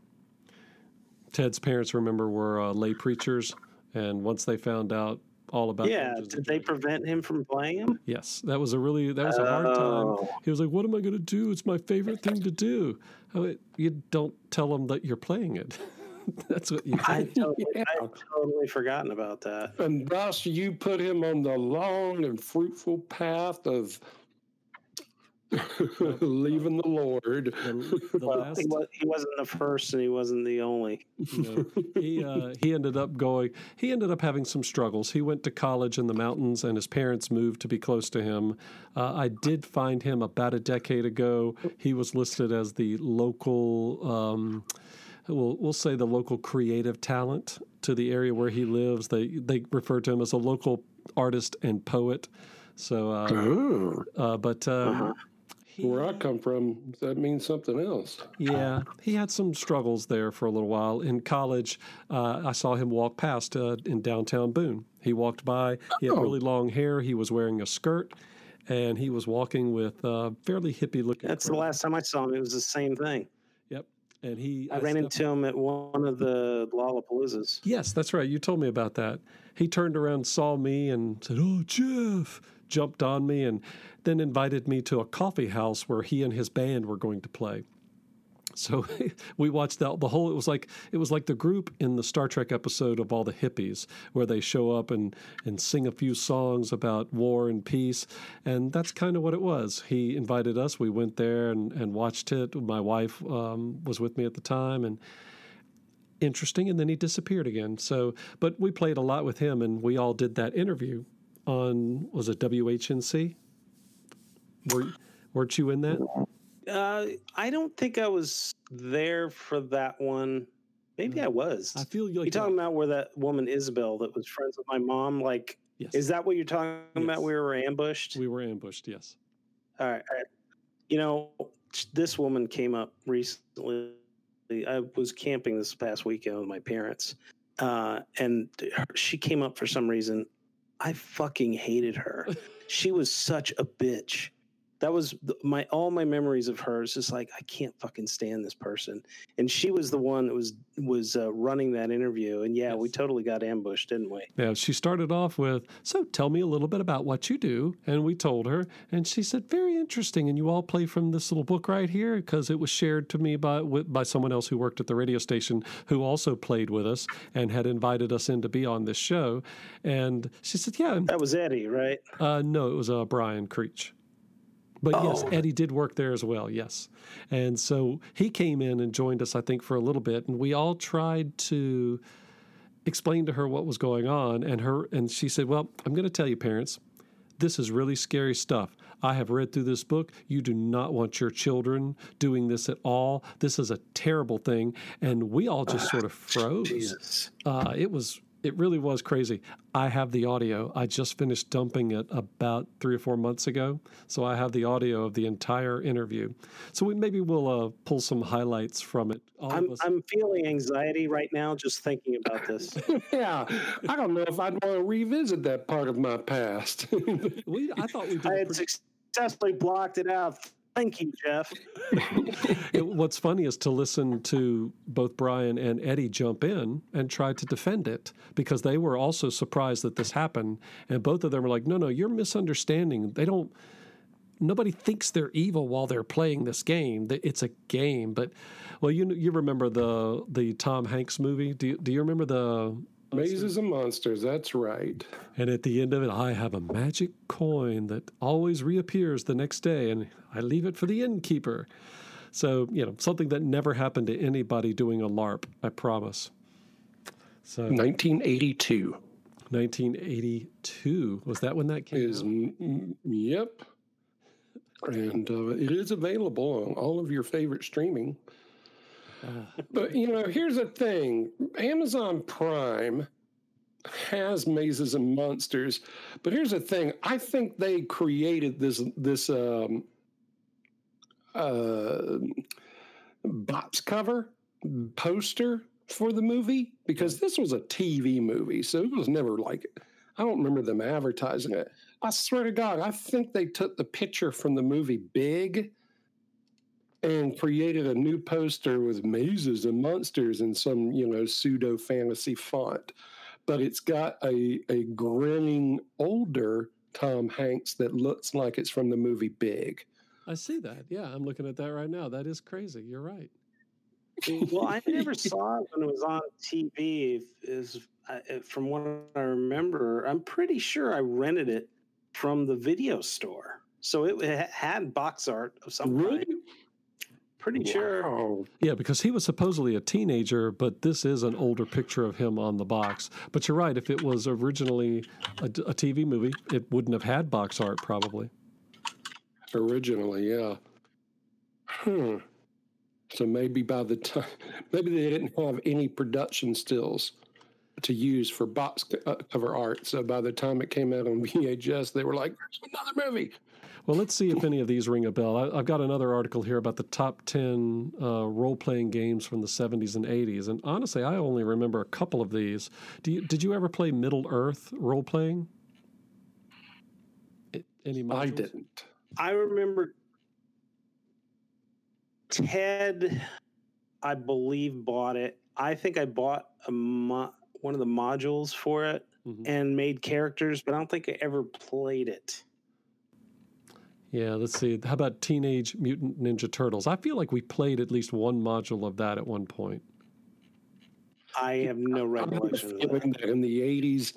Ted's parents, remember, were uh, lay preachers, and once they found out all about yeah, did and they prevent him from playing him? Yes, that was a really that was a hard time. Oh. He was like, "What am I going to do? It's my favorite thing to do." Oh, I went, you don't tell them that you're playing it. <laughs> That's what you. <laughs> I do. <laughs> totally, Yeah. I totally forgotten about that. And thus you put him on the long and fruitful path of <laughs> leaving the Lord. The, <laughs> the Well, last, he, was, he wasn't the first, and he wasn't the only. you know, he uh, he ended up going. He ended up having some struggles. He went to college in the mountains, and his parents moved to be close to him. Uh, I did find him about a decade ago. He was listed as the local. Um, We'll, we'll say the local creative talent to the area where he lives. They they refer to him as a local artist and poet. So, uh, Oh, uh, but um, Uh-huh. He- where I come from, that means something else. yeah, he had some struggles there for a little while. In college, uh, I saw him walk past uh, in downtown Boone. He walked by. He had Oh. really long hair. He was wearing a skirt, and he was walking with uh, fairly hippie looking. That's the last time I saw him. It was the same thing. And he. I ran stepped- into him at one of the Lollapaloozas. Yes, that's right. You told me about that. He turned around, saw me, and said, "Oh, Jeff!" Jumped on me, and then invited me to a coffee house where he and his band were going to play. So <laughs> we watched the, the whole. It was like it was like the group in the Star Trek episode of all the hippies, where they show up and and sing a few songs about war and peace, and that's kind of what it was. He invited us. We went there and and watched it. My wife um, was with me at the time, and interesting and then he disappeared again so but we played a lot with him and we all did that interview on was it WHNC were weren't you in that Uh, I don't think I was there for that one. Maybe I was. I feel you like talking about where that woman Isabel that was friends with my mom? Like, yes is that what you're talking Yes. about? We were ambushed. we were ambushed yes All right, all right. You know, this woman came up recently. I was camping this past weekend with my parents, uh, and she came up for some reason. I fucking hated her. <laughs> she was such a bitch. That was the, my all my memories of her is just like I can't fucking stand this person. And she was the one that was was uh, running that interview. And yeah, we totally got ambushed, didn't we? Yeah, she started off with, So tell me a little bit about what you do. And we told her, and she said, Very interesting. And you all play from this little book right here because it was shared to me by, by someone else who worked at the radio station who also played with us and had invited us in to be on this show. And she said, Yeah. That was Eddie, right? Uh, no, it was uh, Brian Creech. But yes, Oh. Eddie did work there as well. Yes, and so he came in and joined us, I think, for a little bit, and we all tried to explain to her what was going on, and her and she said, "Well, I'm going to tell you, parents, this is really scary stuff. I have read through this book. You do not want your children doing this at all. This is a terrible thing." And we all just sort of froze. Uh, it was it really was crazy. I have the audio. I just finished dumping it about three or four months ago, so I have the audio of the entire interview. So we maybe we'll uh, pull some highlights from it. All I'm of us. I'm feeling anxiety right now just thinking about this. <laughs> yeah, I don't know if I'd want to revisit that part of my past. <laughs> we, I thought we did. I a had pretty- successfully blocked it out. Thank you, Jeff. <laughs> it, what's funny is to listen to both Brian and Eddie jump in and try to defend it because they were also surprised that this happened, and both of them were like, "No, no, you're misunderstanding. They don't." Nobody thinks they're evil while they're playing this game. It's a game, but well, you you remember the the Tom Hanks movie? Do you, do you remember the Mazes and monsters, that's right. And at the end of it, I have a magic coin that always reappears the next day, and I leave it for the innkeeper. So, you know, something that never happened to anybody doing a LARP, I promise. So, 1982 1982, was that when that came is, out? yep. And uh, it is available on all of your favorite streaming. But, you know, here's the thing Amazon Prime has mazes and monsters but here's the thing i think they created this this um uh box cover poster for the movie because this was a TV movie, so it was never like I don't remember them advertising it. I swear to God, I think they took the picture from the movie Big and created a new poster with mazes and monsters in some, you know, pseudo fantasy font. But it's got a, a grinning older Tom Hanks that looks like it's from the movie Big. I see that. Yeah, I'm looking at that right now. That is crazy. You're right. well, I <laughs> never saw it when it was on TV. Is uh, from what I remember, I'm pretty sure I rented it from the video store, so it had box art of some really? kind. Pretty wow. sure. Yeah, because he was supposedly a teenager, but this is an older picture of him on the box. But you're right. If it was originally a, a TV movie, it wouldn't have had box art, probably. Originally, yeah. Hmm. So maybe by the time, <laughs> maybe they didn't have any production stills to use for box uh, cover art. So by the time it came out on <laughs> VHS, they were like, another movie. Well, let's see if any of these ring a bell. I, have got another article here about the top 10 uh, role playing games from the 70s and 80s. And honestly, I only remember a couple of these. You, did you ever play Middle Earth role playing? Any modules? I didn't. I remember Ted, I believe, bought it. I think I bought a mo- one of the modules for it mm-hmm. and made characters, but I don't think I ever played it. Yeah, let's see. How about Teenage Mutant Ninja Turtles? I feel like we played at least one module of that at one point. I have no recollection of that. In the 80s,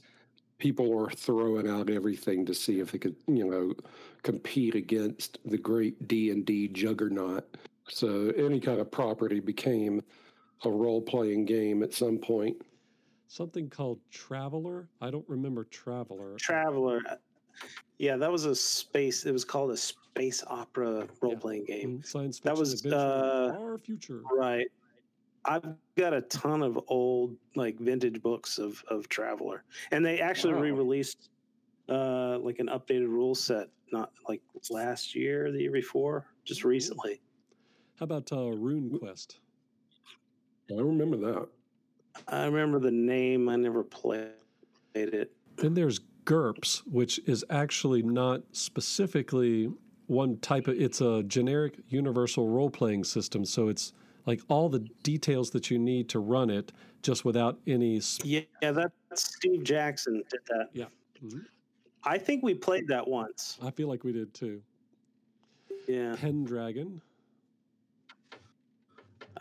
people were throwing out everything to see if they could, you know, compete against the great D&D juggernaut. So any kind of property became a role-playing game at some point. Something called Traveller. I don't remember Traveller. Traveller. Yeah, that was a space. It was called a space opera role playing yeah. game. Science fiction. That was uh, our future. Right. I've got a ton of old like vintage books of of Traveller, and they actually wow. re-released uh, like an updated rule set, not like last year, the year before, just recently. How about uh, Rune Quest? I remember that. I remember the name. I never played it. Then there's GURPS, which is actually not specifically one type of, it's a generic universal role playing system. So it's like all the details that you need to run it just without any. Sp- yeah, yeah, that's Steve Jackson did that. Yeah. Mm-hmm. I think we played that once. I feel like we did too. Yeah. Pendragon.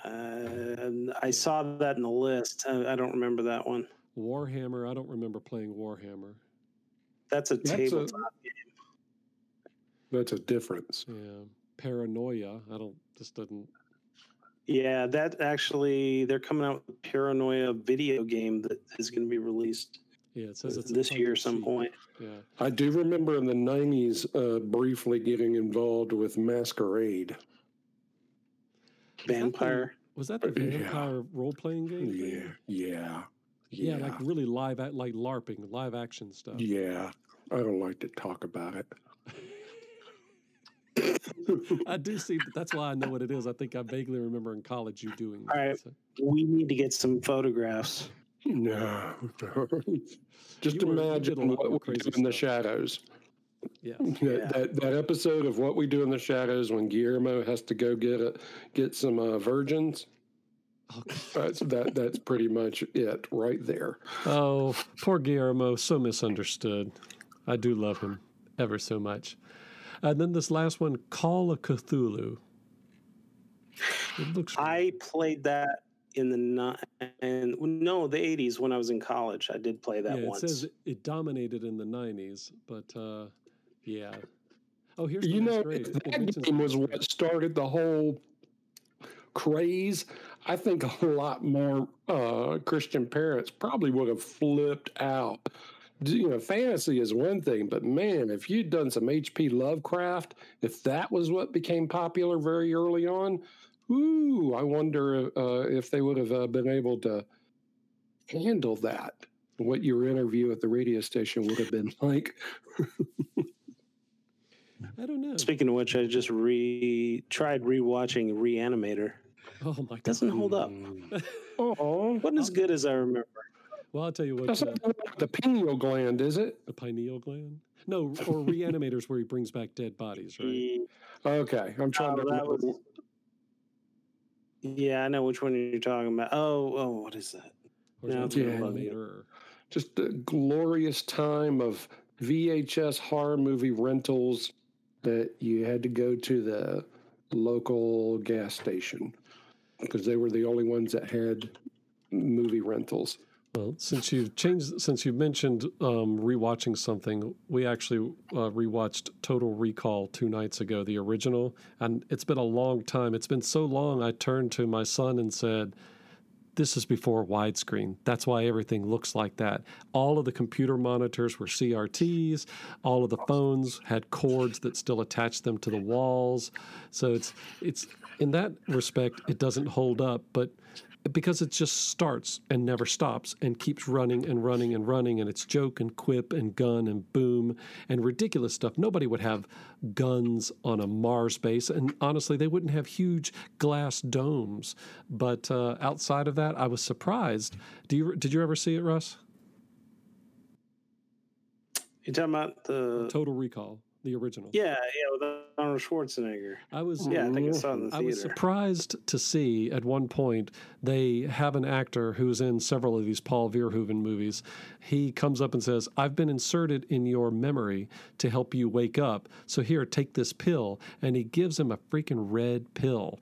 Uh, I saw that in the list. I, I, don't remember that one. Warhammer. I don't remember playing Warhammer. That's a that's tabletop a, game. That's a difference. Yeah. Paranoia. I don't. This doesn't. Yeah, that actually they're coming out with a Paranoia video game that is going to be released. Yeah, it says it's this year some point. Yeah, I do remember in the '90s uh, briefly getting involved with Masquerade. Vampire. Was that the, was that the vampire yeah. role playing game? Yeah, yeah. Yeah, yeah, like really live, like LARPing, live action stuff. Yeah, I don't like to talk about it. I do see. That's why I know what it is. I think I vaguely remember in college you doing. All right, so. we need to get some photographs. No, <laughs> just you imagine what we do in the shadows. Yeah. That, that, that episode of what we do in the shadows when Guillermo has to go get a get some uh, virgins. Oh, that's that. That's pretty much it right there. Oh, poor Guillermo, so misunderstood. I do love him ever so much. And then this last one, Call of Cthulhu. It looks. I played that in the and no the 80s when I was in college. I did play that yeah, once. It says it dominated in the 90s, but uh, yeah. Oh, here's you know that game was what started the whole craze. I think a lot more uh, Christian parents probably would have flipped out. You know, fantasy is one thing, but man, if you'd done some H.P. Lovecraft, if that was what became popular very early on, ooh, I wonder uh, if they would have uh, been able to handle that. What your interview at the radio station would have been <laughs> like. <laughs> I don't know. Speaking of which, I just re tried rewatching Reanimator. Oh my god. Doesn't hold up. Oh, <laughs> Wasn't as good as I remember. Well, I'll tell you what. that's Uh, not the one with the pineal gland, is it? the pineal gland. No, or reanimators where he brings back dead bodies, right? <laughs> Okay, I'm trying Oh, to. that remember. was- Yeah, I know which one you're talking about. Oh, oh, what is that? Or is No, it yeah. reanimator? just a glorious time of VHS horror movie rentals that you had to go to the local gas station because they were the only ones that had movie rentals. Well, since you've changed, since you've mentioned um, rewatching something, we actually uh, rewatched Total Recall two nights ago, the original, and it's been a long time. It's been so long. I turned to my son and said, "This is before widescreen. That's why everything looks like that. All of the computer monitors were CRTs. All of the phones had cords that still attached them to the walls. So it's it's in that respect, it doesn't hold up, but." Because it just starts and never stops and keeps running and running and running and it's joke and quip and gun and boom and ridiculous stuff. Nobody would have guns on a mars base and honestly they wouldn't have huge glass domes. But uh, outside of that i was surprised. Do you, did you ever see it russ? You talking about the? total recall the original Yeah, yeah, with Arnold Schwarzenegger. i was Yeah, I think I saw it in the I was surprised to see at one point they have an actor who's in several of these Paul Verhoeven movies. He comes up and says, I've been inserted in your memory to help you wake up. So here, take this pill. And he gives him a freaking red pill.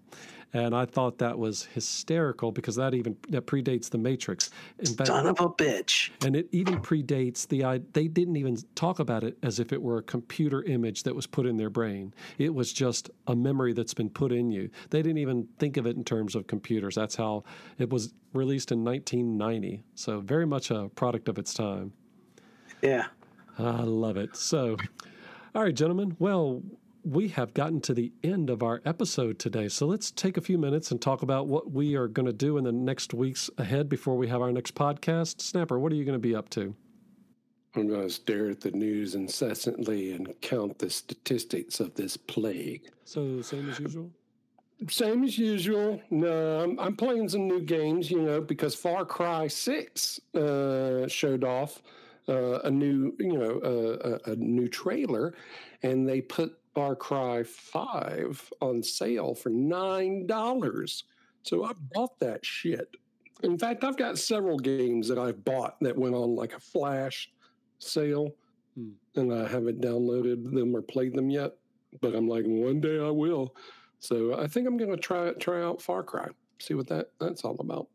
And I thought that was hysterical because that even that predates the Matrix. In fact, Son of a bitch. and it even predates the i they didn't even talk about it as if it were a computer image that was put in their brain it was just a memory that's been put in you they didn't even think of it in terms of computers that's how it was released in 1990 so very much a product of its time Yeah. I love it. So, all right, gentlemen. Well, we have gotten to the end of our episode today. So let's take a few minutes and talk about what we are going to do in the next weeks ahead before we have our next podcast. Snapper, what are you going to be up to? I'm going to stare at the news incessantly and count the statistics of this plague. So, same as usual? Same as usual. No, I'm, I'm playing some new games, you know, because Far Cry 6 uh, showed off uh, a new, you know, uh, a, a new trailer, and they put Far Cry 5 on sale for $9. So I bought that shit. In fact, I've got several games that I've bought that went on like a flash sale, Hmm. and I haven't downloaded them or played them yet. But I'm like, one day I will. So I think I'm going to try try out Far Cry, see what that that's all about.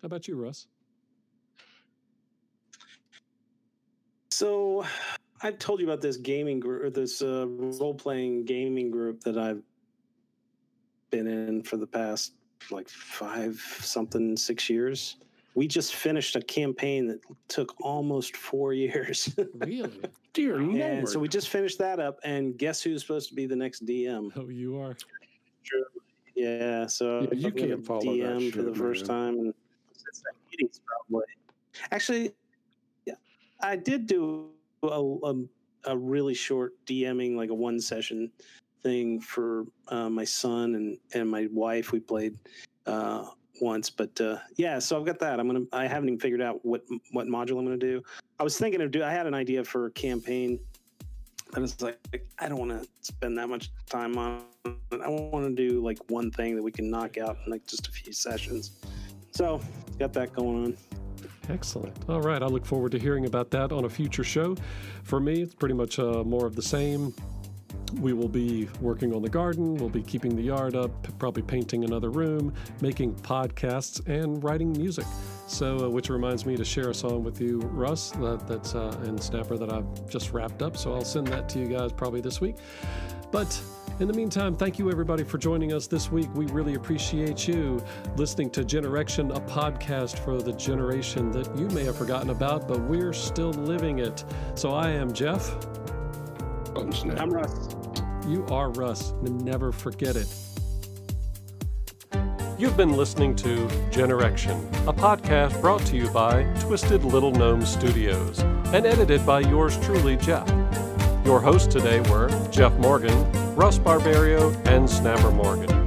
How about you, Russ? So, I've told you about this gaming group, this uh, role playing gaming group that I've been in for the past like five something, six years. We just finished a campaign that took almost four <laughs> years. Really? <laughs> Dear Lord! and so we just finished that up. And guess who's supposed to be the next DM? oh, you are. Yeah, so Yeah, you I've been a can't follow that DM for the shit, first time and since that meeting's probably. Actually, yeah, I did do a, a, a really short DMing, like a one session thing for uh, my son and and my wife. We played uh, once, but uh, yeah, so I've got that. I'm gonna. I haven't even figured out what what module I'm gonna do. I was thinking of do. I had an idea for a campaign. I was like, I don't want to spend that much time on. it. I want to do like one thing that we can knock out in like just a few sessions. So got that going on. Excellent. All right. I look forward to hearing about that on a future show. For me, it's pretty much uh, more of the same. We will be working on the garden. We'll be keeping the yard up, probably painting another room, making podcasts, and writing music. So, uh, which reminds me to share a song with you, Russ, that, that's uh, and Snapper that I've just wrapped up. So I'll send that to you guys probably this week. But in the meantime, thank you everybody for joining us this week. We really appreciate you listening to Generation, a podcast for the generation that you may have forgotten about, but we're still living it. So I am Jeff. I'm Russ. You are Russ. Never forget it. You've been listening to Generation, a podcast brought to you by Twisted Little Gnome Studios and edited by yours truly, Jeff. Your hosts today were Jeff Morgan, Russ Barbario, and Snapper Morgan.